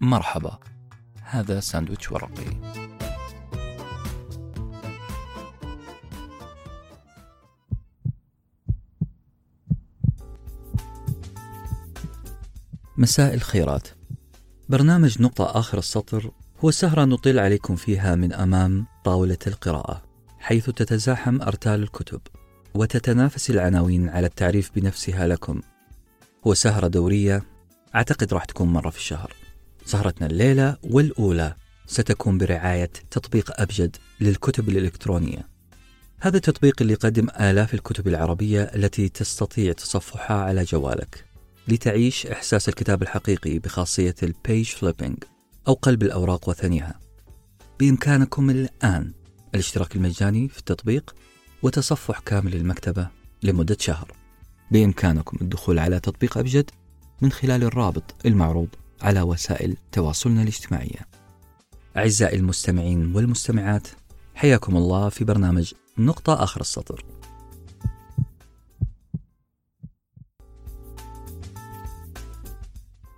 مرحبا. هذا ساندويتش ورقي. مساء الخيرات. برنامج نقطة آخر السطر هو سهرة نطل عليكم فيها من أمام طاولة القراءة حيث تتزاحم أرتال الكتب وتتنافس العناوين على التعريف بنفسها لكم. هو سهرة دورية أعتقد راح تكون مرة في الشهر. سهرتنا الليلة والأولى ستكون برعاية تطبيق أبجد للكتب الإلكترونية. هذا التطبيق اللي يقدم آلاف الكتب العربية التي تستطيع تصفحها على جوالك لتعيش إحساس الكتاب الحقيقي بخاصية ال page flipping أو قلب الأوراق وثنيها. بإمكانكم الآن الاشتراك المجاني في التطبيق وتصفح كامل المكتبة لمدة شهر. بإمكانكم الدخول على تطبيق أبجد من خلال الرابط المعروض. على وسائل تواصلنا الاجتماعية. أعزائي المستمعين والمستمعات حياكم الله في برنامج نقطة آخر السطر.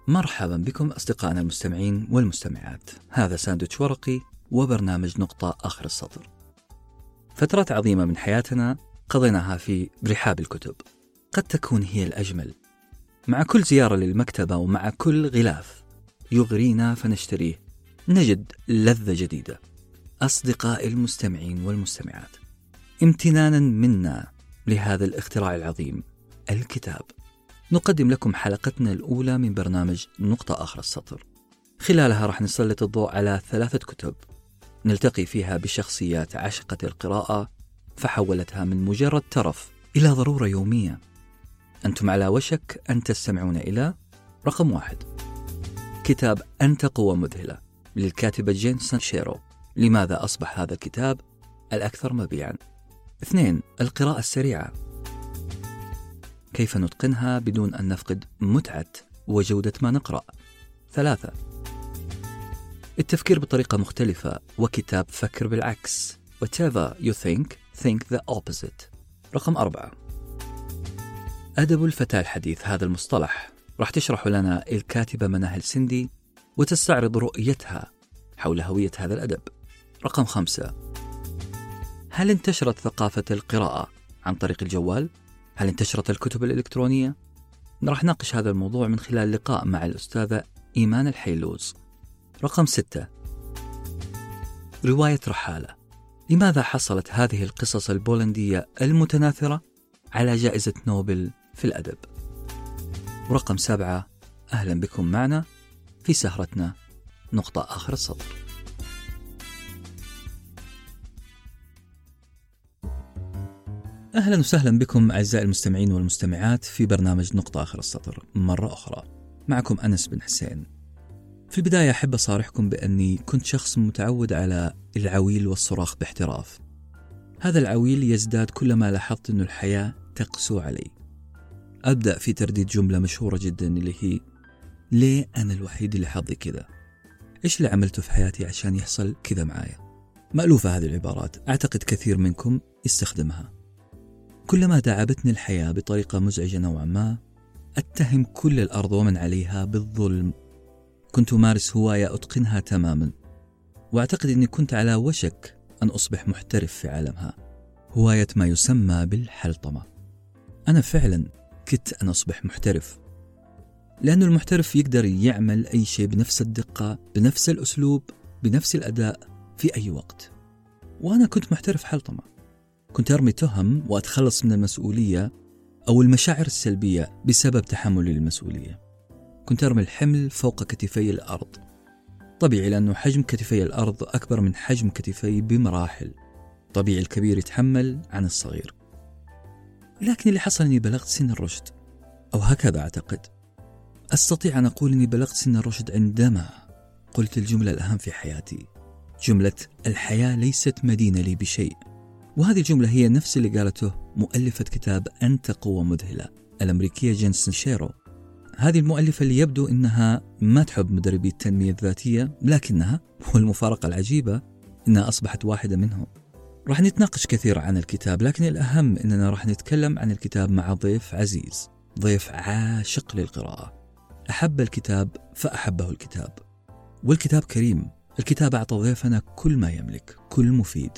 مرحبا بكم أصدقائنا المستمعين والمستمعات. هذا ساندويتش ورقي وبرنامج نقطة آخر السطر. فترات عظيمة من حياتنا قضيناها في رحاب الكتب. قد تكون هي الأجمل. مع كل زيارة للمكتبة ومع كل غلاف يغرينا فنشتريه. نجد لذة جديدة. أصدقائي المستمعين والمستمعات امتنانا منا لهذا الاختراع العظيم الكتاب. نقدم لكم حلقتنا الأولى من برنامج نقطة آخر السطر. خلالها راح نسلط الضوء على ثلاثة كتب. نلتقي فيها بشخصيات عشقت القراءة فحولتها من مجرد ترف إلى ضرورة يومية. أنتم على وشك أن تستمعون إلى رقم واحد. كتاب أنت قوة مذهلة للكاتبة جين سينشيرو لماذا أصبح هذا الكتاب الأكثر مبيعا؟ اثنين القراءة السريعة. كيف نتقنها بدون أن نفقد متعة وجودة ما نقرأ؟ ثلاثة التفكير بطريقة مختلفة وكتاب فكر بالعكس. Whatever you think think the opposite. رقم أربعة أدب الفتاة الحديث هذا المصطلح. راح تشرح لنا الكاتبة مناهل سندي وتستعرض رؤيتها حول هوية هذا الأدب. رقم خمسة. هل انتشرت ثقافة القراءة عن طريق الجوال؟ هل انتشرت الكتب الإلكترونية؟ راح نناقش هذا الموضوع من خلال لقاء مع الأستاذة إيمان الحيلوز. رقم ستة. رواية رحالة. لماذا حصلت هذه القصص البولندية المتناثرة على جائزة نوبل في الأدب. ورقم سبعة أهلا بكم معنا في سهرتنا نقطة آخر السطر أهلا وسهلا بكم أعزائي المستمعين والمستمعات في برنامج نقطة آخر السطر مرة أخرى. معكم أنس بن حسين. في البداية أحب أصارحكم بأني كنت شخص متعود على العويل والصراخ باحتراف. هذا العويل يزداد كلما لاحظت أن الحياة تقسو علي. أبدأ في ترديد جملة مشهورة جدا اللي هي ليه أنا الوحيد اللي حظي كذا؟ إيش اللي عملته في حياتي عشان يحصل كذا معايا؟ مألوفة هذه العبارات أعتقد كثير منكم يستخدمها. كلما داعبتني الحياة بطريقة مزعجة نوعا ما أتهم كل الأرض ومن عليها بالظلم. كنت أمارس هواية أتقنها تماما وأعتقد أني كنت على وشك أن أصبح محترف في عالمها. هواية ما يسمى بالحلطمة. أنا فعلا كدت أن أصبح محترف. لأن المحترف يقدر يعمل أي شيء بنفس الدقة بنفس الأسلوب بنفس الأداء في أي وقت. وأنا كنت محترف حلطمة كنت أرمي تهم وأتخلص من المسؤولية أو المشاعر السلبية بسبب تحملي للمسؤولية كنت أرمي الحمل فوق كتفي الأرض. طبيعي لأنه حجم كتفي الأرض أكبر من حجم كتفي بمراحل. طبيعي الكبير يتحمل عن الصغير. لكن اللي حصل أني بلغت سن الرشد أو هكذا أعتقد. أستطيع أن أقول أني بلغت سن الرشد عندما قلت الجملة الأهم في حياتي. جملة الحياة ليست مدينة لي بشيء وهذه الجملة هي نفس اللي قالته مؤلفة كتاب أنت قوة مذهلة الأمريكية جين سينشيرو. هذه المؤلفة اللي يبدو أنها ما تحب مدربي التنمية الذاتية لكنها والمفارقة العجيبة أنها أصبحت واحدة منهم. راح نتناقش كثير عن الكتاب لكن الأهم أننا راح نتكلم عن الكتاب مع ضيف عزيز ضيف عاشق للقراءة. أحب الكتاب فأحبه الكتاب. والكتاب كريم. الكتاب أعطى ضيفنا كل ما يملك كل مفيد.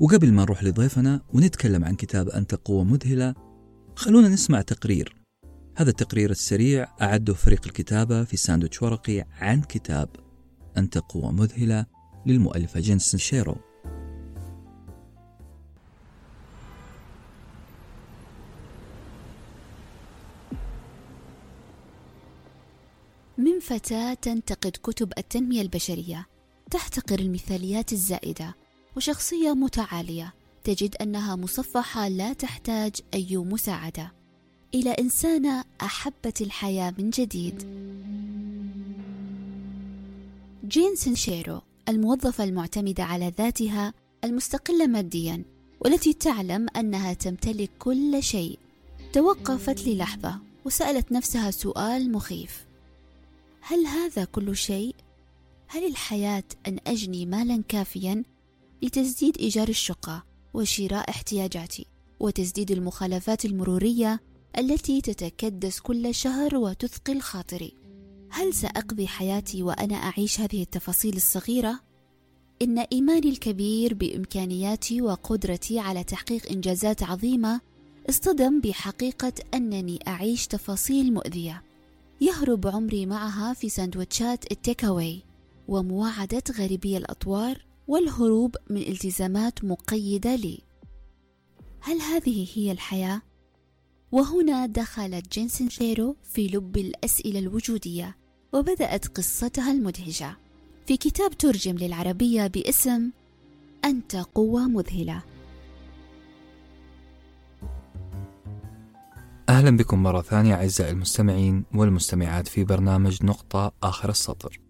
وقبل ما نروح لضيفنا ونتكلم عن كتاب أنت قوة مذهلة خلونا نسمع تقرير. هذا التقرير السريع أعده فريق الكتابة في ساندويتش ورقي عن كتاب أنت قوة مذهلة للمؤلفة جين سينشيرو. من فتاة تنتقد كتب التنمية البشرية تحتقر المثاليات الزائدة وشخصية متعالية تجد أنها مصفحة لا تحتاج أي مساعدة. إلى إنسانة أحبت الحياة من جديد. جين سينشيرو الموظفة المعتمدة على ذاتها المستقلة ماديا والتي تعلم أنها تمتلك كل شيء توقفت للحظة وسألت نفسها سؤال مخيف. هل هذا كل شيء؟ هل الحياة أن أجني مالا كافيا لتسديد إيجار الشقة وشراء احتياجاتي وتسديد المخالفات المرورية التي تتكدس كل شهر وتثقل خاطري هل سأقضي حياتي وأنا أعيش هذه التفاصيل الصغيرة؟ إن إيماني الكبير بإمكانياتي وقدرتي على تحقيق إنجازات عظيمة اصطدم بحقيقة أنني أعيش تفاصيل مؤذية يهدر عمري معها في ساندويتشات ال take away ومواعدة غريبي الأطوار والهروب من التزامات مقيدة لي. هل هذه هي الحياة؟ وهنا دخلت جين سينشيرو في لب الأسئلة الوجودية وبدأت قصتها المدهشة. في كتاب ترجم للعربية باسم أنت قوة مذهلة. أهلا بكم مرة ثانية أعزائي المستمعين والمستمعات في برنامج نقطة آخر السطر.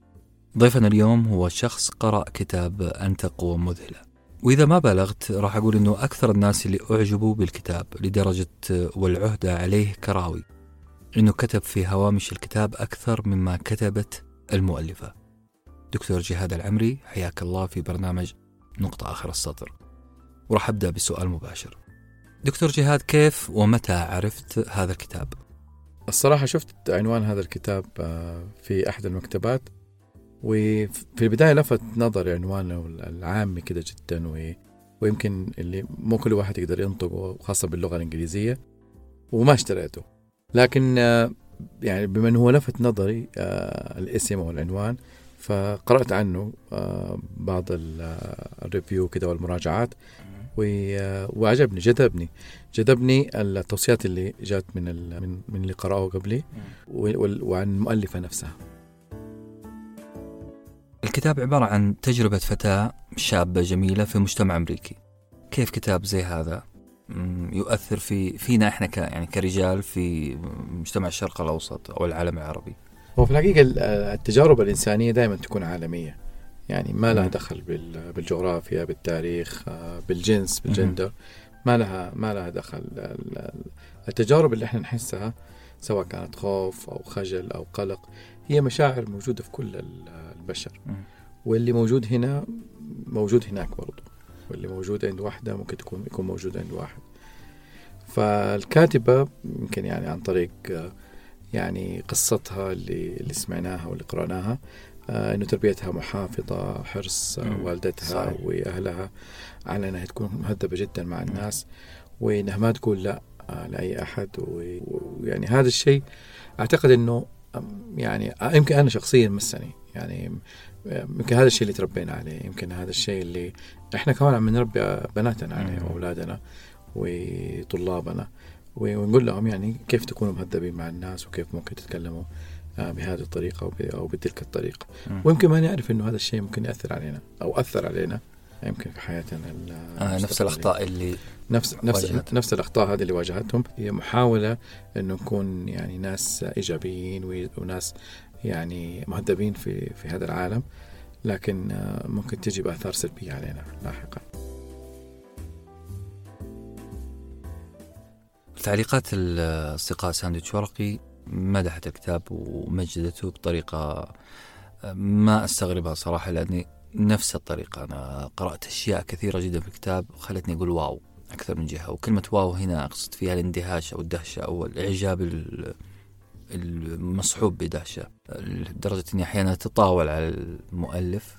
ضيفنا اليوم هو شخص قرأ كتاب أنت قوة مذهلة. وإذا ما بلغت راح أقول أنه أكثر الناس اللي أعجبوا بالكتاب لدرجة والعهدة عليه كراوي. أنه كتب في هوامش الكتاب أكثر مما كتبت المؤلفة. دكتور جهاد العمري حياك الله في برنامج نقطة آخر السطر. وراح أبدأ بسؤال مباشر. دكتور جهاد كيف ومتى عرفت هذا الكتاب؟ الصراحة شفت عنوان هذا الكتاب آه، في أحد المكتبات وفي البداية لفت نظري عنوانه العامي كده جدا و... ويمكن اللي مو كل واحد يقدر ينطقه خاصة باللغة الإنجليزية وما اشتريته لكن آه، يعني بما هو لفت نظري آه، الاسم والعنوان فقرأت عنه بعض الريفيو كده والمراجعات وعجبني جذبني. جذبني التوصيات اللي جات من من من اللي قرأوه قبلي وعن المؤلفة نفسها. الكتاب عبارة عن تجربة فتاة شابة جميلة في مجتمع أمريكي. كيف كتاب زي هذا؟ يؤثر في فينا إحنا ك يعني كرجال في مجتمع الشرق الأوسط أو العالم العربي؟ هو في الحقيقة التجارب الإنسانية دائما تكون عالمية. يعني ما لها دخل بالجغرافيا بالتاريخ آه، بالجنس بالجندر ما لها ما لها دخل. التجارب اللي إحنا نحسها سواء كانت خوف أو خجل أو قلق هي مشاعر موجودة في كل البشر. واللي موجود هنا موجود هناك برضه واللي موجود عند واحدة ممكن تكون يكون موجود عند واحد. فالكاتبة يمكن يعني عن طريق آه، يعني قصتها اللي اللي سمعناها واللي قرأناها إنه تربيتها محافظة حرص آه، والدتها صحيح. وأهلها على إنها تكون مهذبة جدا مع الناس وإنها ما تقول لا آه، لأي أحد. ويعني هذا الشيء أعتقد إنه يعني يمكن أنا شخصيا مسني. يعني يمكن هذا الشيء اللي تربينا عليه يمكن هذا الشيء اللي إحنا كمان عم نربي بناتنا عليه وأولادنا وطلابنا. ونقول لهم يعني كيف تكونوا مهذبين مع الناس وكيف ممكن تتكلموا. آه، بهذه الطريقة أو بتلك الطريقة م. ويمكن ما نعرف أنه هذا الشيء ممكن يأثر علينا أو أثر علينا يمكن في حياتنا آه نفس الأخطاء اللي نفس نفس واجهت. نفس الأخطاء هذه اللي واجهتهم هي محاولة أنه نكون يعني ناس إيجابيين وناس يعني مهذبين في في هذا العالم لكن آه، ممكن تجي بآثار سلبية علينا لاحقا تعليقات الأصدقاء ساندويتش ورقي مدحت الكتاب ومجدته بطريقة ما أستغربها صراحة لأني نفس الطريقة. أنا قرأت أشياء كثيرة جدا في الكتاب خلتني أقول wow أكثر من جهة. وكلمة wow هنا أقصد فيها الاندهاش أو الدهشة أو الإعجاب المصحوب بدهشة. لدرجة أني أحيانا أتطاول على المؤلف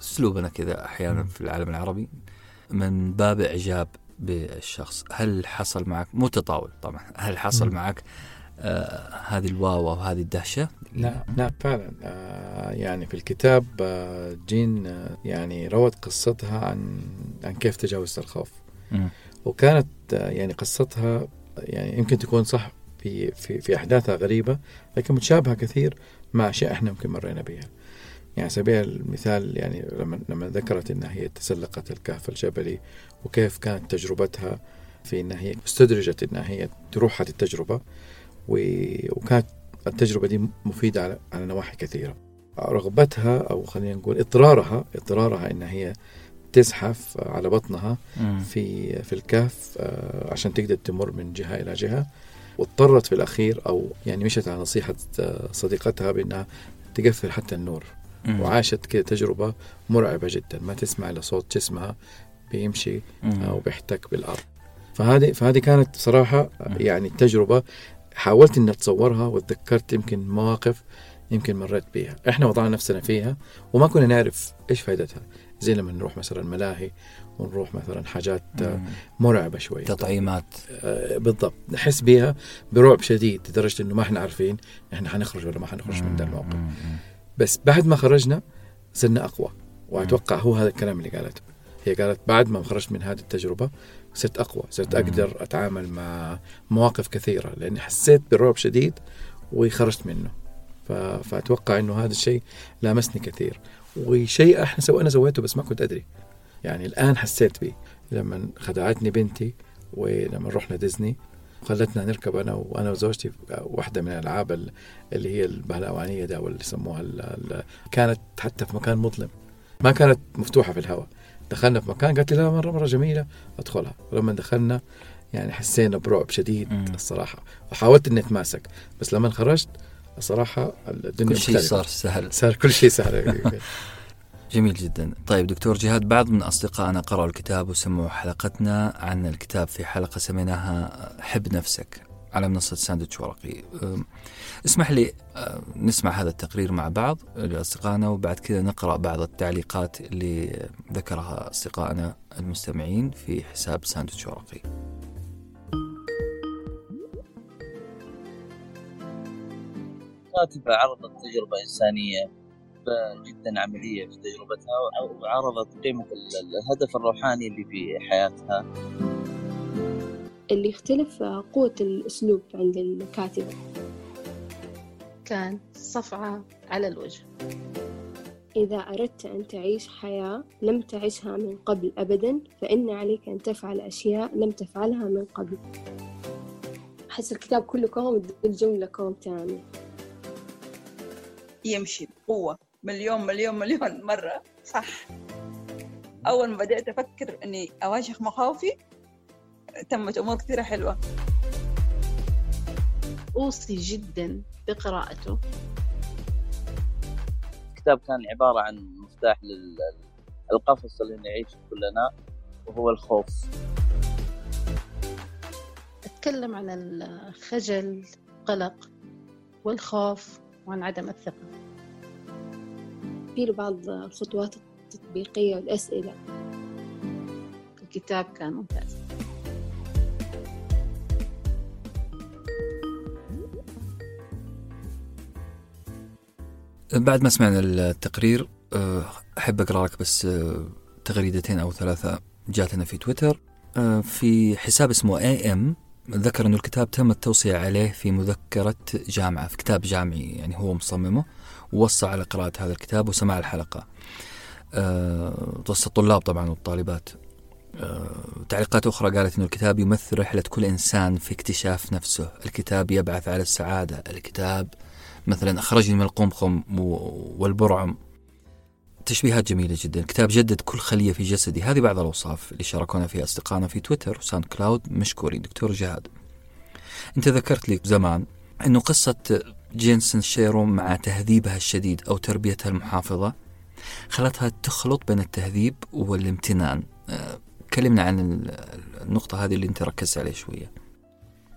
أسلوبنا كذا أحيانا في العالم العربي من باب إعجاب بالشخص. هل حصل معك؟ مو تطاول طبعا. هل حصل معك؟ آه هذه الواو أو هذه الدهشة نعم نعم فعلا آه يعني في الكتاب آه جين آه يعني روت قصتها عن عن كيف تجاوزت الخوف مم. وكانت آه يعني قصتها يعني يمكن تكون صح في في في أحداثها غريبة لكن متشابهة كثير مع أشياء إحنا يمكن مرينا بها. يعني على سبيل المثال يعني لما لما ذكرت انها هي تسلقت الكهف الجبلي وكيف كانت تجربتها في انها هي استدرجت انها هي تروح هذه التجربة وكانت التجربة دي مفيدة على على نواحي كثيرة. رغبتها أو خلينا نقول اضطرارها اضطرارها انها هي تزحف على بطنها. في في الكهف آه، عشان تقدر تمر من جهة إلى جهة واضطرت في الأخير أو يعني مشت على نصيحة آه، صديقتها بأنها تقفل حتى النور. وعاشت كده تجربة مرعبة جدا ما تسمع إلا صوت جسمها بيمشي. أو بيحتك بالأرض فهذه فهذه كانت صراحة مم. يعني تجربة حاولت إني أتصورها وتذكرت يمكن مواقف يمكن مريت بيها. إحنا وضعنا نفسنا فيها وما كنا نعرف إيش فائدتها زي لما نروح مثلا ملاهي ونروح مثلا حاجات. مرعبة شوي. تطعيمات. آه، بالضبط. نحس بيها برعب شديد لدرجة إنه ما إحنا عارفين إحنا حنخرج ولا ما حنخرج من ذا الموقف. بس بعد ما خرجنا صرنا أقوى. وأتوقع هو هذا الكلام اللي قالته. هي قالت بعد ما خرجت من هذه التجربة صرت أقوى صرت. أقدر أتعامل مع مواقف كثيرة لأني حسيت برعب شديد وخرجت منه. فأتوقع إنه هذا الشيء لامسني كثير. وشيء إحنا سو... أنا سويته بس ما كنت أدري. يعني الآن حسيت به لما خدعتني بنتي ولما رحنا ديزني خلتنا نركب أنا وأنا وزوجتي واحدة من الألعاب ال- اللي هي البهلوانية ده واللي يسموها كانت حتى في مكان مظلم. ما كانت مفتوحة في الهواء. دخلنا في مكان قالت لي لا مره مرة جميلة. أدخلها. ولما دخلنا يعني حسينا برعب شديد مم. الصراحة. وحاولت إني أتماسك. بس لما خرجت الصراحة الدنيا كل شيء. صار سهل. صار كل شيء سهل. جميل جدا. طيب دكتور جهاد بعض من أصدقائنا قرأوا الكتاب وسمعوا حلقتنا عن الكتاب في حلقة سميناها حب نفسك على منصة ساندويتش ورقي. اسمح لي نسمع هذا التقرير مع بعض لأصدقائنا وبعد كذا نقرأ بعض التعليقات اللي ذكرها أصدقائنا المستمعين في حساب ساندويتش ورقي. كاتبة عرضت تجربة إنسانية جدا عملية في تجربتها وعرضت قيمة ال- الهدف الروحاني اللي في حياتها. اللي يختلف قوة الأسلوب عند الكاتبة كان صفعة على الوجه. إذا أردت أن تعيش حياة لم تعشها من قبل أبدا فإن عليك أن تفعل أشياء لم تفعلها من قبل. أحس الكتاب كله كوم الجملة كوم تاني يمشي بقوة. مليون مليون مليون مرة. صح. أول ما بدأت أفكر إني أواجه مخاوفي تمت أمور كثيرة حلوة. أوصي جدا بقراءته. الكتاب كان عبارة عن مفتاح للقفص اللي نعيش كلنا وهو الخوف. أتكلم عن الخجل القلق والخوف وعن عدم الثقة. في له بعض الخطوات التطبيقية والأسئلة. الكتاب كان ممتاز. بعد ما سمعنا التقرير أه، أحب أقرأ لك بس أه، تغريدتين أو ثلاثة جاتنا في تويتر. أه، في حساب اسمه اي ام ذكر أنه الكتاب تم التوصية عليه في مذكرة جامعة في كتاب جامعي يعني هو مصممه ووصى على قراءة هذا الكتاب وسماع الحلقة. وصى الطلاب طبعا والطالبات. تعليقات أخرى قالت أنه الكتاب يمثل رحلة كل إنسان في اكتشاف نفسه. الكتاب يبعث على السعادة. الكتاب مثلا أخرجني من القمقم والبرعم. تشبيهات جميلة جدا. كتاب جدد كل خلية في جسدي. هذه بعض الأوصاف اللي شاركونا فيها أصدقائنا في تويتر وساوند كلاود. مشكورين. دكتور جهاد أنت ذكرت لي زمان أنه قصة جين سينشيرو مع تهذيبها الشديد أو تربيتها المحافظة خلتها تخلط بين التهذيب والامتنان. أه، كلمنا عن ال- النقطة هذه اللي أنت ركزت عليها شوية.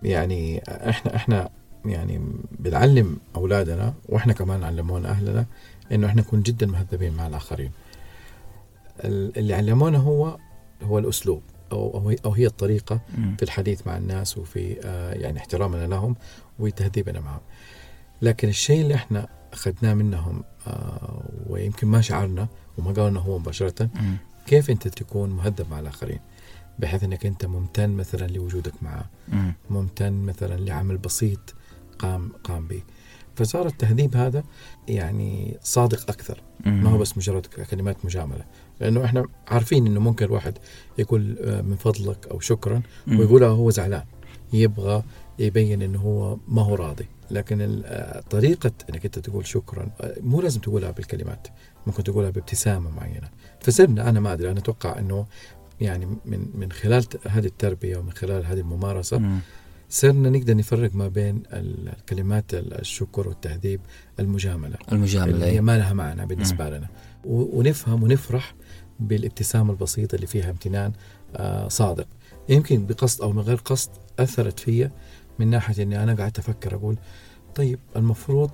يعني إحنا إحنا يعني بنعلم أولادنا وإحنا كمان علمونا أهلنا إنه إحنا نكون جدا مهذبين مع الآخرين ال- اللي علمونا هو هو الأسلوب أو أو هي- الطريقة. في الحديث مع الناس وفي آه، يعني احترامنا لهم وتهذيبنا معهم لكن الشيء اللي إحنا أخذناه منهم آه، ويمكن ما شعرنا وما قالنا هو مباشرة. كيف أنت تكون مهذب مع الآخرين بحيث إنك أنت ممتن مثلا لوجودك معه مم. ممتن مثلا لعمل بسيط قام قام به فصار التهذيب هذا يعني صادق أكثر. ما هو بس مجرد كلمات مجاملة. لأنه إحنا عارفين إنه ممكن الواحد يقول آه، من فضلك أو شكرا. ويقولها هو زعلان. يبغى يبين إنه هو ما هو راضي. لكن آه، طريقة إنك أنت تقول شكرا آه، مو لازم تقولها بالكلمات. ممكن تقولها بابتسامة معينة. فصرنا أنا ما أدري. أنا أتوقع إنه يعني من من خلال هذه التربية ومن خلال هذه الممارسة مم. صرنا نقدر نفرق ما بين ال- الكلمات ال- الشكر والتهذيب المجاملة. المجاملة اللي هي أي. ما لها معنى بالنسبة لنا. ونفهم ونفرح بالابتسامة البسيطة اللي فيها امتنان آه، صادق. يمكن بقصد أو من غير قصد أثرت فيا من ناحية إني أنا قعدت أفكر أقول طيب المفروض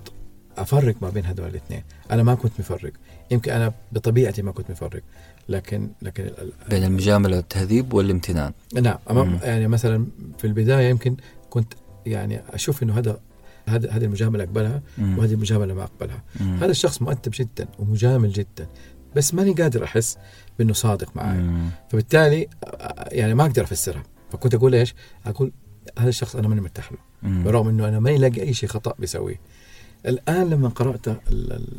أفرق ما بين هذول الاثنين. أنا ما كنت مفرق. يمكن أنا بطبيعتي ما كنت مفرق. لكن لكن بين المجاملة والتهذيب والامتنان نعم مم. أمام يعني مثلا في البداية يمكن كنت يعني أشوف إنه هذا هذا هذه المجاملة أقبلها مم. وهذه المجاملة ما أقبلها مم. هذا الشخص مؤدب جدا ومجامل جدا بس ماني قادر أحس بإنه صادق معي مم. فبالتالي يعني ما أقدر أفسرها فكنت أقول إيش؟ أقول هذا الشخص أنا ماني مرتاح له مم. برغم إنه أنا ماني لاقي أي شيء خطأ بيسويه الآن لما قرأت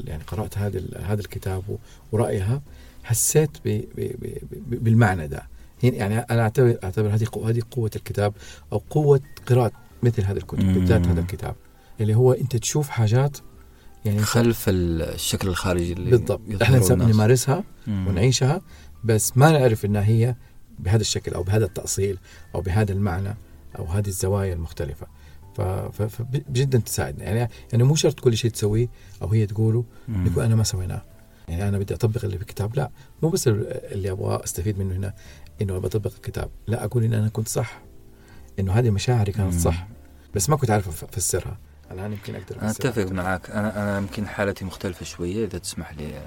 يعني قرأت هذا هذا الكتاب ورأيها حسيت ب ب ب ب بالمعنى ده يعني أنا اعتبر أعتبر هذه قوة هذه قوة الكتاب أو قوة قراءة مثل هذه الكتب. بالذات هذا الكتاب اللي هو أنت تشوف حاجات يعني خلف الشكل الخارجي اللي بالضبط إحنا. نمارسها. ونعيشها بس ما نعرف انها هي بهذا الشكل أو بهذا التأصيل أو بهذا المعنى أو هذه الزوايا المختلفة فجدا تساعدنا يعني يعني مو شرط كل شيء تسويه أو هي تقوله. يقول أنا ما سويناه يعني أنا بدي أطبق اللي في الكتاب لا مو بس اللي أبغى أستفيد منه هنا إنه بطبق الكتاب لا أقول ان أنا كنت صح إنه هذه مشاعري كانت. صح بس ما كنت عارف افسرها الآن يمكن أقدر أفسرها. أتفق معك أنا أنا يمكن حالتي مختلفة شوية إذا تسمح لي.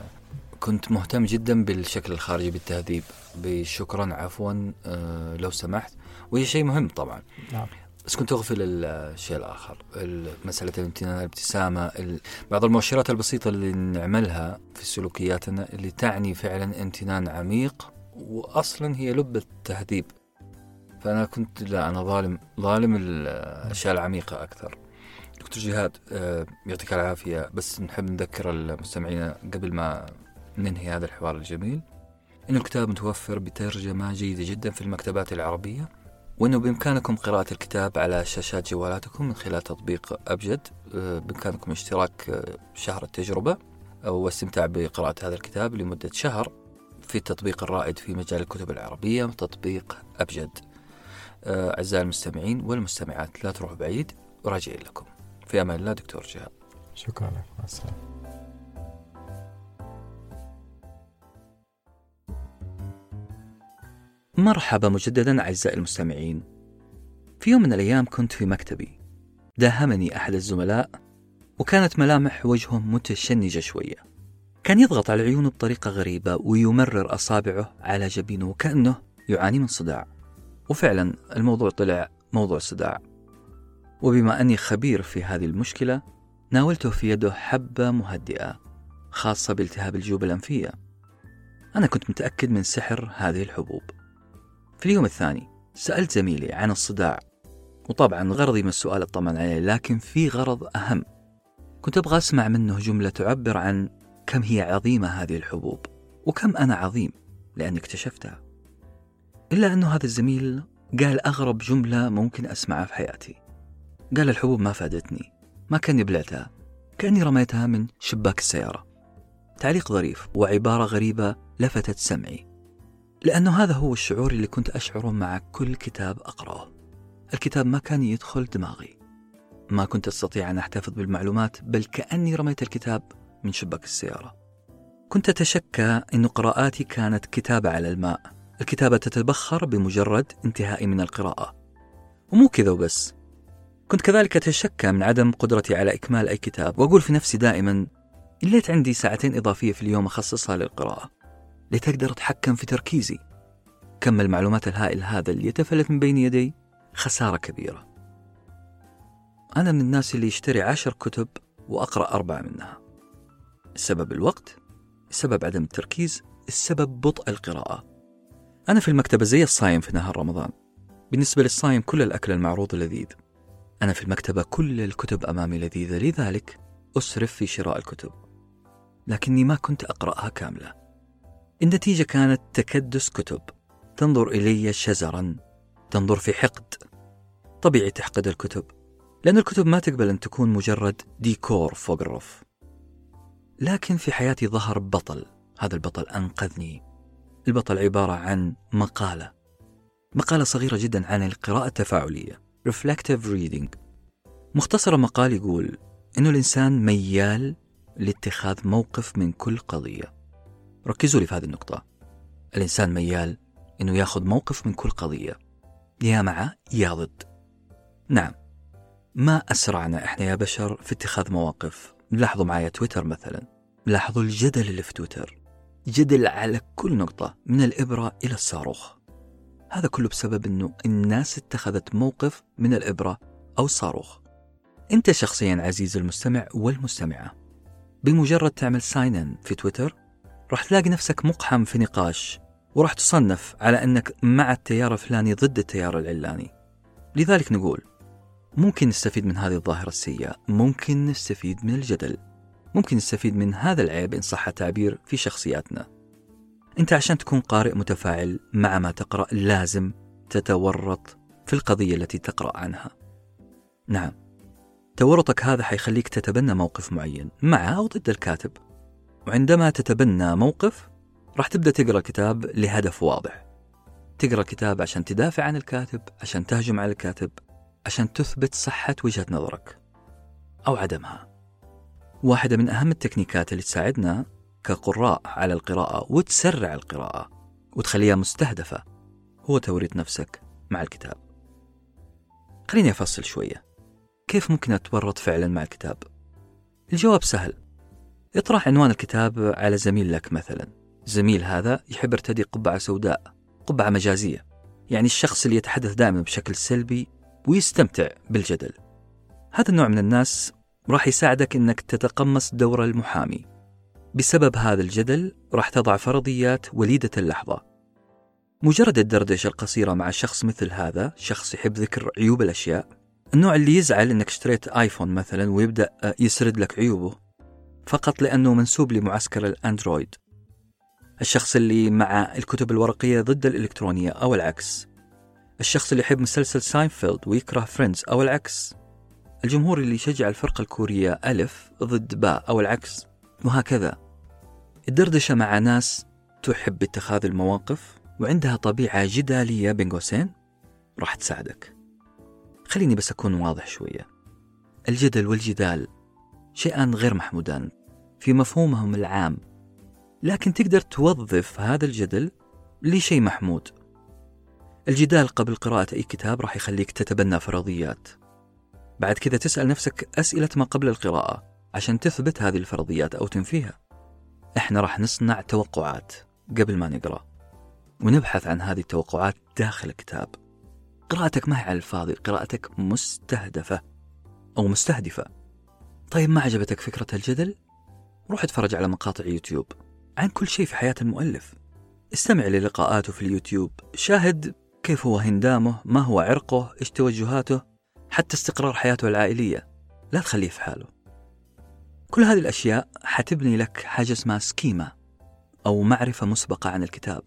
كنت مهتم جدا بالشكل الخارجي بالتهذيب. بشكرا عفوا آه، لو سمحت. وهي شيء مهم طبعا. نعم. بس كنت أغفل الشيء الآخر ال- مسألة الامتنان الابتسامة ال- بعض المؤشرات البسيطة اللي نعملها في سلوكياتنا اللي تعني فعلا امتنان عميق وأصلا هي لب التهذيب. فأنا كنت لا أنا ظالم ظالم الأشياء العميقة أكثر. دكتور جهاد آه، يعطيك العافية. بس نحب نذكر المستمعين قبل ما ننهي هذا الحوار الجميل إنه الكتاب متوفر بترجمة جيدة جدا في المكتبات العربية. وإنه بإمكانكم قراءة الكتاب على شاشات جوالاتكم من خلال تطبيق أبجد. آه، بإمكانكم اشتراك آه، شهر التجربة أو الاستمتاع بقراءة هذا الكتاب لمدة شهر في التطبيق الرائد في مجال الكتب العربية تطبيق أبجد. آه، أعزائي المستمعين والمستمعات لا تروحوا بعيد راجعين لكم. في أمان الله دكتور جهاد شكرا لك مع السلامة. مرحبا مجددا أعزائي المستمعين. في يوم من الأيام كنت في مكتبي. داهمني أحد الزملاء وكانت ملامح وجهه متشنجة شوية. كان يضغط على عيونه بطريقة غريبة ويمرر أصابعه على جبينه وكأنه يعاني من صداع. وفعلا الموضوع طلع موضوع صداع. وبما أني خبير في هذه المشكلة ناولته في يده حبة مهدئة خاصة بالتهاب الجيوب الأنفية. أنا كنت متأكد من سحر هذه الحبوب. في اليوم الثاني سألت زميلي عن الصداع وطبعا غرضي من السؤال الطمن عليه لكن في غرض أهم. كنت أبغى أسمع منه جملة تعبر عن كم هي عظيمة هذه الحبوب وكم أنا عظيم لأني اكتشفتها. إلا أنه هذا الزميل قال أغرب جملة ممكن أسمعها في حياتي. قال الحبوب ما فادتني ما كاني بلعتها كأني رميتها من شباك السيارة. تعليق ظريف وعبارة غريبة لفتت سمعي. لأنه هذا هو الشعور اللي كنت أشعره مع كل كتاب أقرأه. الكتاب ما كان يدخل دماغي. ما كنت أستطيع أن أحتفظ بالمعلومات بل كأني رميت الكتاب من شباك السيارة. كنت أتشكى أن قراءاتي كانت كتابة على الماء. الكتابة تتبخر بمجرد انتهائي من القراءة. ومو كذا وبس. كنت كذلك أتشكى من عدم قدرتي على إكمال أي كتاب وأقول في نفسي دائما ليت عندي ساعتين إضافية في اليوم أخصصها للقراءة. ليت أقدر أتحكم في تركيزي. كم المعلومات الهائل هذا اللي يتفلت من بين يدي؟ خسارة كبيرة. أنا من الناس اللي يشتري عشر كتب وأقرأ أربعة منها. السبب الوقت؟ السبب عدم التركيز؟ السبب بطء القراءة. أنا في المكتبة زي الصايم في نهار رمضان. بالنسبة للصايم كل الأكل المعروض لذيذ. أنا في المكتبة كل الكتب أمامي لذيذة لذلك أسرف في شراء الكتب. لكني ما كنت أقرأها كاملة. النتيجة كانت تكدس كتب. تنظر إلي شزرا. تنظر في حقد. طبيعي تحقد الكتب. لأن الكتب ما تقبل أن تكون مجرد ديكور فوق الرف لكن في حياتي ظهر بطل. هذا البطل أنقذني. البطل عبارة عن مقالة. مقالة صغيرة جدا عن القراءة التفاعلية. Reflective Reading. مختصر مقال يقول إنه الإنسان ميال لاتخاذ موقف من كل قضية. ركزوا لي في هذه النقطة. الإنسان ميال إنه ياخذ موقف من كل قضية. يا مع يا ضد. نعم ما أسرعنا إحنا يا بشر في اتخاذ مواقف. لاحظوا معايا تويتر مثلا. لاحظوا الجدل اللي في تويتر. جدل على كل نقطة من الإبرة إلى الصاروخ. هذا كله بسبب أنه الناس اتخذت موقف من الإبرة أو الصاروخ. أنت شخصيا عزيزي المستمع والمستمعة بمجرد تعمل ساين في تويتر راح تلاقي نفسك مقحم في نقاش وراح تصنف على أنك مع التيار الفلاني ضد التيار العلاني. لذلك نقول ممكن نستفيد من هذه الظاهرة السيئة ممكن نستفيد من الجدل. ممكن نستفيد من هذا العيب إن صح التعبير في شخصياتنا. أنت عشان تكون قارئ متفاعل مع ما تقرأ لازم تتورط في القضية التي تقرأ عنها. نعم تورطك هذا حيخليك تتبنى موقف معين مع أو ضد الكاتب. وعندما تتبنى موقف راح تبدأ تقرأ كتاب لهدف واضح. تقرأ كتاب عشان تدافع عن الكاتب عشان تهجم على الكاتب عشان تثبت صحة وجهة نظرك أو عدمها. واحدة من أهم التكنيكات اللي تساعدنا كقراء على القراءة وتسرع القراءة وتخليها مستهدفة هو توريط نفسك مع الكتاب. خليني أفصل شوية. كيف ممكن أتورط فعلا مع الكتاب؟ الجواب سهل. اطرح عنوان الكتاب على زميل لك مثلا. زميل هذا يحب يرتدي قبعة سوداء قبعة مجازية يعني الشخص اللي يتحدث دائما بشكل سلبي ويستمتع بالجدل. هذا النوع من الناس راح يساعدك إنك تتقمص دور المحامي. بسبب هذا الجدل راح تضع فرضيات وليدة اللحظة. مجرد الدردشة القصيرة مع شخص مثل هذا شخص يحب ذكر عيوب الأشياء النوع اللي يزعل إنك اشتريت آيفون مثلا ويبدأ يسرد لك عيوبه. فقط لأنه منسوب لمعسكر الأندرويد. الشخص اللي مع الكتب الورقية ضد الإلكترونية أو العكس. الشخص اللي يحب مسلسل ساينفيلد ويكره فريندز أو العكس. الجمهور اللي يشجع الفرقة الكورية ألف ضد باء أو العكس. وهكذا. الدردشة مع ناس تحب اتخاذ المواقف وعندها طبيعة جدالية. بين قوسين راح تساعدك. خليني بس أكون واضح شوية. الجدل والجدال شيئان غير محمودان في مفهومهم العام لكن تقدر توظف هذا الجدل لشيء محمود. الجدال قبل قراءة أي كتاب راح يخليك تتبنى فرضيات. بعد كذا تسأل نفسك أسئلة ما قبل القراءة عشان تثبت هذه الفرضيات أو تنفيها. إحنا راح نصنع توقعات قبل ما نقرأ ونبحث عن هذه التوقعات داخل الكتاب. قراءتك ما هي على الفاضي قراءتك مستهدفة أو مستهدفة. طيب ما عجبتك فكرة الجدل؟ روح اتفرج على مقاطع يوتيوب عن كل شيء في حياة المؤلف. استمع للقاءاته في اليوتيوب. شاهد كيف هو هندامه ما هو عرقه إيش توجهاته حتى استقرار حياته العائلية. لا تخليه في حاله. كل هذه الأشياء حتبني لك حاجة اسمها schema أو معرفة مسبقة عن الكتاب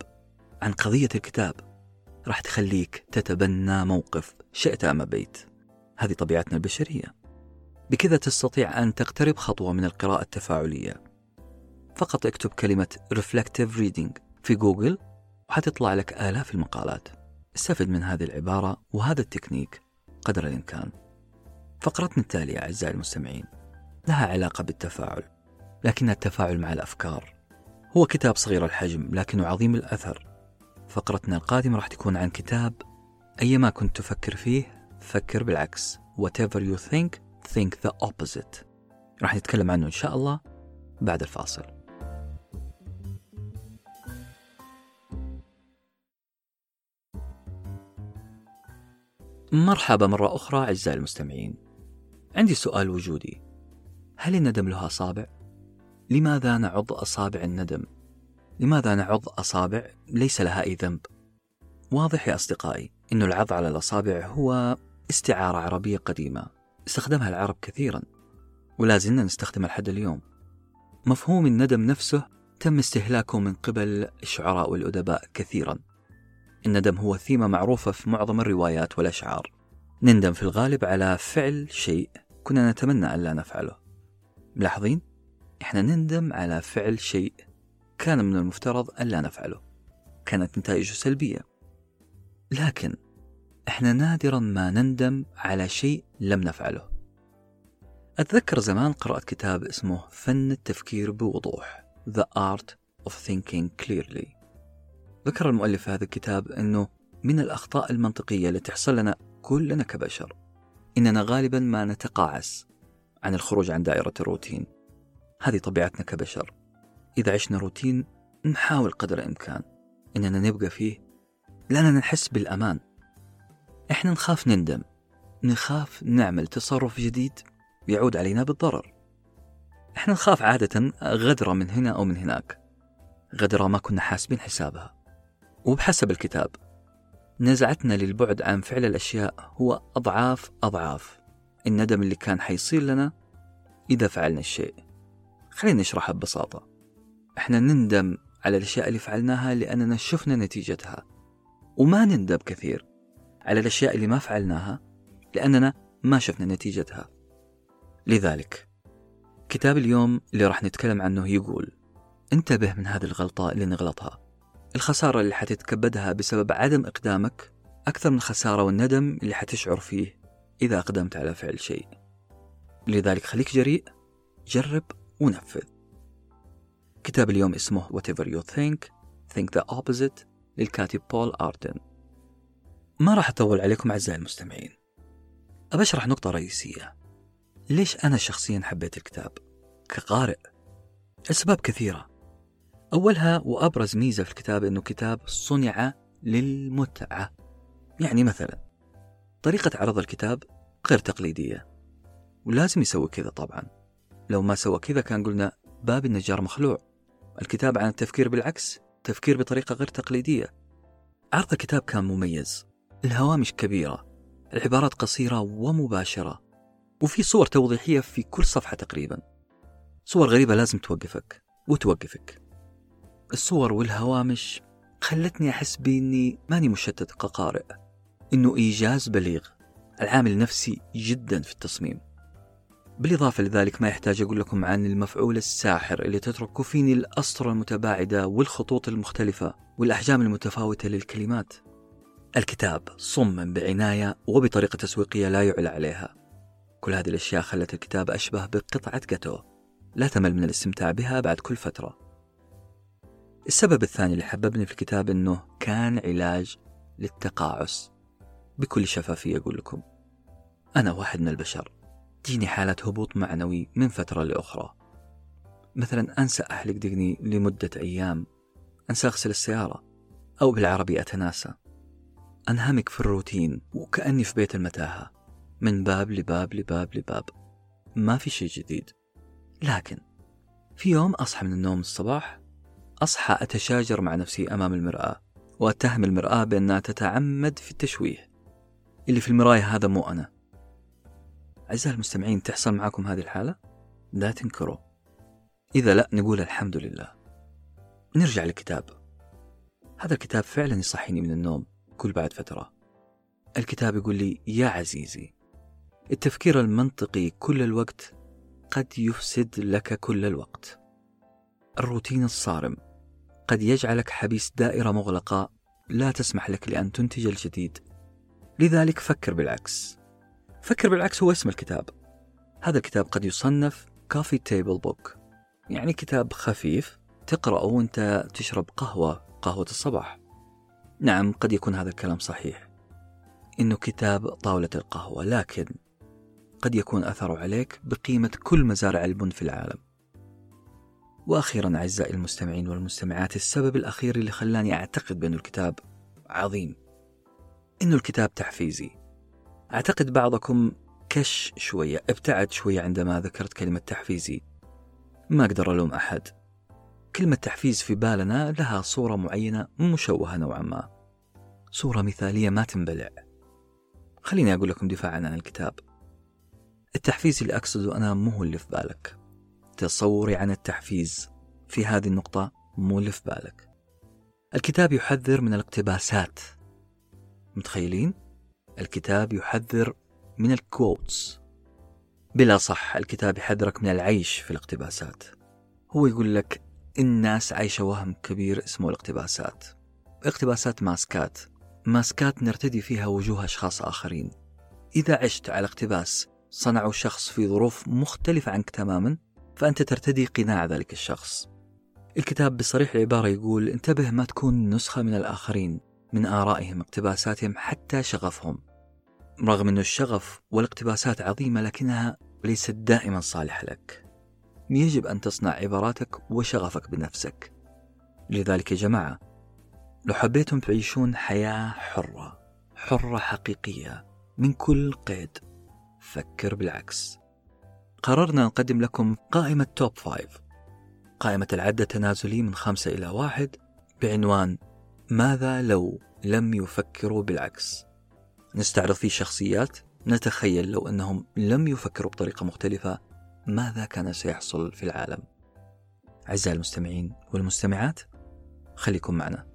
عن قضية الكتاب. راح تخليك تتبنى موقف شئت أم أبيت. هذه طبيعتنا البشرية. بكذا تستطيع أن تقترب خطوة من القراءة التفاعلية. فقط اكتب كلمة reflective reading في جوجل وحتطلع لك آلاف المقالات. استفد من هذه العبارة وهذا التكنيك قدر الإمكان. فقرتنا التالية أعزائي المستمعين لها علاقة بالتفاعل لكن التفاعل مع الأفكار. هو كتاب صغير الحجم لكنه عظيم الأثر. فقرتنا القادمة راح تكون عن كتاب أيما كنت تفكر فيه فكر بالعكس. Whatever you think think the opposite راح نتكلم عنه إن شاء الله بعد الفاصل مرحبا مرة أخرى أعزائي المستمعين عندي سؤال وجودي هل الندم له أصابع؟ لماذا نعض أصابع الندم؟ لماذا نعض أصابع ليس لها أي ذنب؟ واضح يا أصدقائي أن العض على الأصابع هو استعارة عربية قديمة استخدمها العرب كثيرا ولا زلنا نستخدمها لحد اليوم. مفهوم الندم نفسه تم استهلاكه من قبل الشعراء والأدباء كثيرا. الندم هو ثيمة معروفة في معظم الروايات والأشعار. نندم في الغالب على فعل شيء كنا نتمنى أن لا نفعله. ملاحظين؟ إحنا نندم على فعل شيء كان من المفترض أن لا نفعله. كانت نتائجه سلبية. لكن إحنا نادرا ما نندم على شيء لم نفعله. أتذكر زمان قرأت كتاب اسمه فن التفكير بوضوح The Art of Thinking Clearly. ذكر المؤلف في هذا الكتاب أنه من الأخطاء المنطقية التي تحصل لنا كلنا كبشر إننا غالبا ما نتقاعس عن الخروج عن دائرة الروتين. هذه طبيعتنا كبشر. إذا عشنا روتين نحاول قدر الإمكان إننا نبقى فيه لأننا نحس بالأمان. إحنا نخاف نندم. نخاف نعمل تصرف جديد يعود علينا بالضرر. إحنا نخاف عادة غدرة من هنا أو من هناك. غدرة ما كنا حاسبين حسابها. وبحسب الكتاب نزعتنا للبعد عن فعل الأشياء هو أضعاف أضعاف. الندم اللي كان حيصير لنا إذا فعلنا الشيء. خلينا نشرحها ببساطة. إحنا نندم على الأشياء اللي فعلناها لأننا شفنا نتيجتها. وما نندم كثير. على الأشياء اللي ما فعلناها لأننا ما شفنا نتيجتها. لذلك كتاب اليوم اللي راح نتكلم عنه يقول انتبه من هذه الغلطة اللي نغلطها. الخسارة اللي حتتكبدها بسبب عدم إقدامك أكثر من الخسارة والندم اللي حتشعر فيه إذا أقدمت على فعل شيء. لذلك خليك جريء جرب ونفذ. كتاب اليوم اسمه Whatever You Think Think the Opposite للكاتب بول آرتن ما راح أطول عليكم أعزائي المستمعين. أبشرح نقطة رئيسية. ليش أنا شخصيا حبيت الكتاب؟ كقارئ. أسباب كثيرة. أولها وأبرز ميزة في الكتاب أنه كتاب صنع للمتعة. يعني مثلا طريقة عرض الكتاب غير تقليدية. ولازم يسوي كذا طبعا. لو ما سوى كذا كان قلنا باب النجار مخلوع. الكتاب عن التفكير بالعكس تفكير بطريقة غير تقليدية. عرض الكتاب كان مميز. الهوامش كبيرة العبارات قصيرة ومباشرة وفي صور توضيحية في كل صفحة تقريبا. صور غريبة لازم توقفك وتوقفك. الصور والهوامش خلتني أحس بإني ماني مشتت كقارئ إنه إيجاز بليغ العامل النفسي جدا في التصميم. بالإضافة لذلك ما يحتاج أقول لكم عن المفعول الساحر اللي تترك فيني الأسطر المتباعدة والخطوط المختلفة والأحجام المتفاوتة للكلمات. الكتاب صمم بعناية وبطريقة تسويقية لا يعلى عليها. كل هذه الأشياء خلت الكتاب أشبه بقطعة جاتو لا تمل من الاستمتاع بها بعد كل فترة. السبب الثاني اللي حببني في الكتاب أنه كان علاج للتقاعس. بكل شفافية أقول لكم أنا واحد من البشر تجيني حالة هبوط معنوي من فترة لأخرى. مثلا أنسى أحلق دقني لمدة أيام أنسى أغسل السيارة أو بالعربي أتناسى. أنهمك في الروتين وكأني في بيت المتاهة. من باب لباب لباب لباب. ما في شيء جديد. لكن في يوم أصحى من النوم الصباح أصحى أتشاجر مع نفسي أمام المرآة وأتهم المرآة بأنها تتعمد في التشويه. اللي في المراية هذا مو أنا. أعزائي المستمعين تحصل معكم هذه الحالة؟ لا تنكروا. إذا لا نقول الحمد لله. نرجع للكتاب. هذا الكتاب فعلا يصحيني من النوم. كل بعد فترة. الكتاب يقول لي يا عزيزي التفكير المنطقي كل الوقت قد يفسد لك كل الوقت. الروتين الصارم قد يجعلك حبيس دائرة مغلقة لا تسمح لك لأن تنتج الجديد. لذلك فكر بالعكس. فكر بالعكس هو اسم الكتاب. هذا الكتاب قد يصنف coffee table book. يعني كتاب خفيف تقرأه وأنت تشرب قهوة قهوة الصباح. نعم قد يكون هذا الكلام صحيح. إنه كتاب طاولة القهوة لكن قد يكون أثره عليك بقيمة كل مزارع البن في العالم. وأخيرا أعزائي المستمعين والمستمعات السبب الأخير اللي خلاني أعتقد بأن الكتاب عظيم. إنه الكتاب تحفيزي. أعتقد بعضكم كش شوية ابتعد شوية عندما ذكرت كلمة تحفيزي. ما أقدر ألوم أحد. كلمة تحفيز في بالنا لها صورة معينة مشوهة نوعا ما. صورة مثالية ما تنبلع. خليني أقول لكم دفاعا عن الكتاب. التحفيز اللي أقصده أنا مو هو اللي في بالك. تصوري عن التحفيز في هذه النقطة مو اللي في بالك. الكتاب يحذر من الاقتباسات. متخيلين؟ الكتاب يحذر من الكوتس بلا صح الكتاب يحذرك من العيش في الاقتباسات. هو يقول لك الناس عايشة وهم كبير اسمه الاقتباسات. اقتباسات ماسكات. ماسكات نرتدي فيها وجوه أشخاص آخرين. إذا عشت على اقتباس صنعه شخص في ظروف مختلفة عنك تماما فأنت ترتدي قناع ذلك الشخص. الكتاب بصريح العبارة يقول انتبه ما تكون نسخة من الآخرين من آرائهم اقتباساتهم حتى شغفهم. رغم أن الشغف والاقتباسات عظيمة لكنها ليست دائما صالحة لك. يجب أن تصنع عباراتك وشغفك بنفسك. لذلك يا جماعة لو حبيتم تعيشون حياة حرة حرة حقيقية من كل قيد فكر بالعكس. قررنا نقدم لكم قائمة توب فايف. قائمة العد التنازلي من خمسة إلى واحد بعنوان ماذا لو لم يفكروا بالعكس؟ نستعرض فيه شخصيات نتخيل لو أنهم لم يفكروا بطريقة مختلفة ماذا كان سيحصل في العالم؟ أعزائي المستمعين والمستمعات خليكم معنا.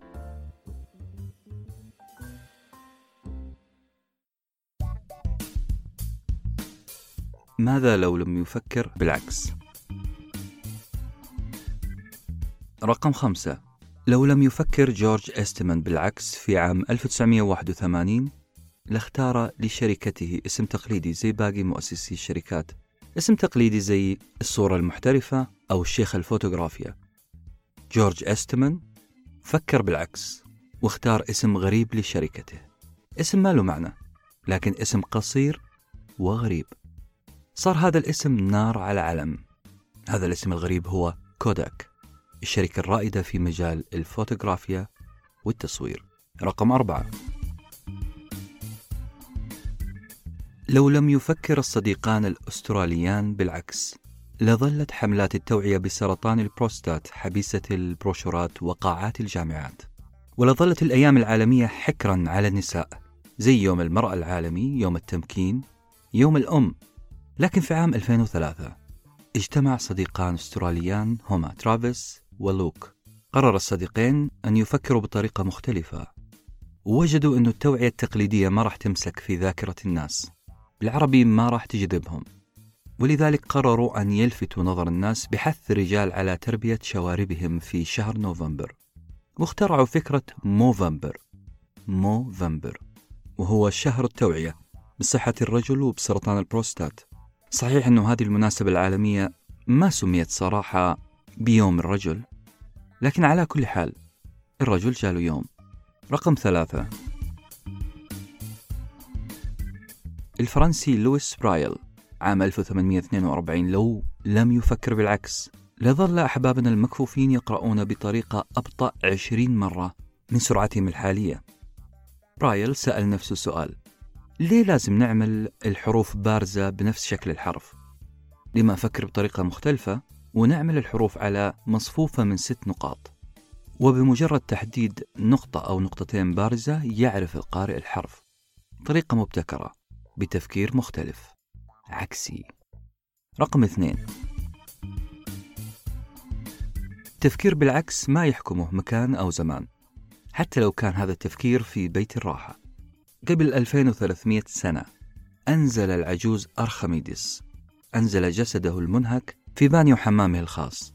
ماذا لو لم يفكر؟ بالعكس. رقم خمسة. لو لم يفكر جورج إستمان بالعكس في عام 1981 لاختار لشركته اسم تقليدي زي باقي مؤسسي الشركات. اسم تقليدي زي الصورة المحترفة أو شيخ الفوتوغرافيا. جورج أستمان فكر بالعكس واختار اسم غريب لشركته. اسم ما له معنى لكن اسم قصير وغريب. صار هذا الاسم نار على علم. هذا الاسم الغريب هو كوداك الشركة الرائدة في مجال الفوتوغرافيا والتصوير. رقم أربعة. لو لم يفكر الصديقان الأستراليان بالعكس لظلت حملات التوعية بسرطان البروستات حبيسة البروشورات وقاعات الجامعات. ولظلت الأيام العالمية حكرا على النساء زي يوم المرأة العالمي يوم التمكين يوم الأم. لكن في عام 2003 اجتمع صديقان أستراليان هما ترافيس ولوك. قرر الصديقين أن يفكروا بطريقة مختلفة. ووجدوا أن التوعية التقليدية ما راح تمسك في ذاكرة الناس. بالعربي ما راح تجذبهم. ولذلك قرروا أن يلفتوا نظر الناس بحث الرجال على تربية شواربهم في شهر نوفمبر. واخترعوا فكرة موفمبر. موفمبر. وهو شهر التوعية بصحة الرجل وبسرطان البروستات. صحيح أنه هذه المناسبة العالمية ما سميت صراحة بيوم الرجل لكن على كل حال الرجل جاله يوم. رقم ثلاثة. الفرنسي لويس برايل عام 1842 لو لم يفكر بالعكس لظل أحبابنا المكفوفين يقرؤون بطريقة أبطأ عشرين مرة من سرعتهم الحالية. برايل سأل نفسه سؤال ليه لازم نعمل الحروف بارزة بنفس شكل الحرف؟ لما أفكر بطريقة مختلفة ونعمل الحروف على مصفوفة من ست نقاط وبمجرد تحديد نقطة أو نقطتين بارزة يعرف القارئ الحرف. طريقة مبتكرة. بتفكير مختلف. عكسي. رقم اثنين. التفكير بالعكس ما يحكمه مكان أو زمان حتى لو كان هذا التفكير في بيت الراحة. قبل 2300 سنة أنزل العجوز أرخميدس. أنزل جسده المنهك في بانيو حمامه الخاص.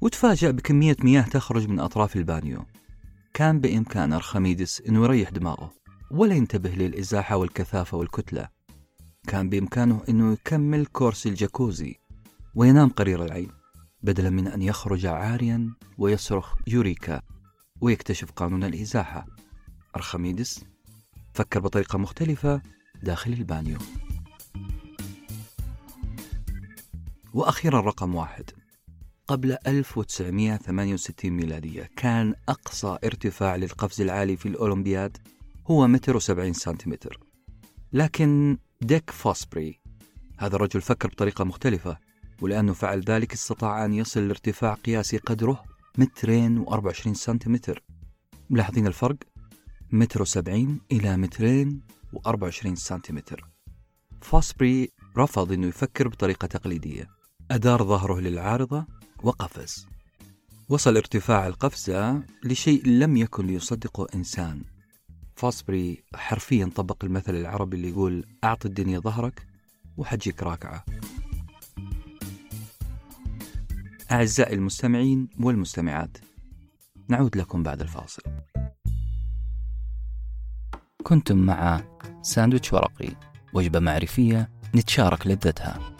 وتفاجأ بكمية مياه تخرج من أطراف البانيو. كان بإمكان أرخميدس أنه يريح دماغه. ولا ينتبه للإزاحة والكثافة والكتلة. كان بإمكانه أنه يكمل course الجاكوزي وينام قرير العين بدلا من أن يخرج عاريا ويصرخ يوريكا ويكتشف قانون الإزاحة. أرخميدس فكر بطريقة مختلفة داخل البانيو. وأخيرا رقم واحد. قبل 1968 ميلادية كان أقصى ارتفاع للقفز العالي في الأولمبياد هو متر وسبعين سنتيمتر. لكن ديك فوسبري هذا الرجل فكر بطريقة مختلفة ولأنه فعل ذلك استطاع أن يصل لارتفاع قياسي قدره مترين وأربع وعشرين سنتيمتر. ملاحظين الفرق؟ متر وسبعين إلى مترين وأربع وعشرين سنتيمتر. فوسبري رفض أنه يفكر بطريقة تقليدية. أدار ظهره للعارضة وقفز. وصل ارتفاع القفزة لشيء لم يكن ليصدقه إنسان. فوسبري حرفيا طبق المثل العربي اللي يقول أعط الدنيا ظهرك وحجيك راكعة. أعزائي المستمعين والمستمعات نعود لكم بعد الفاصل. كنتم مع ساندويتش ورقي وجبة معرفية نتشارك لذتها.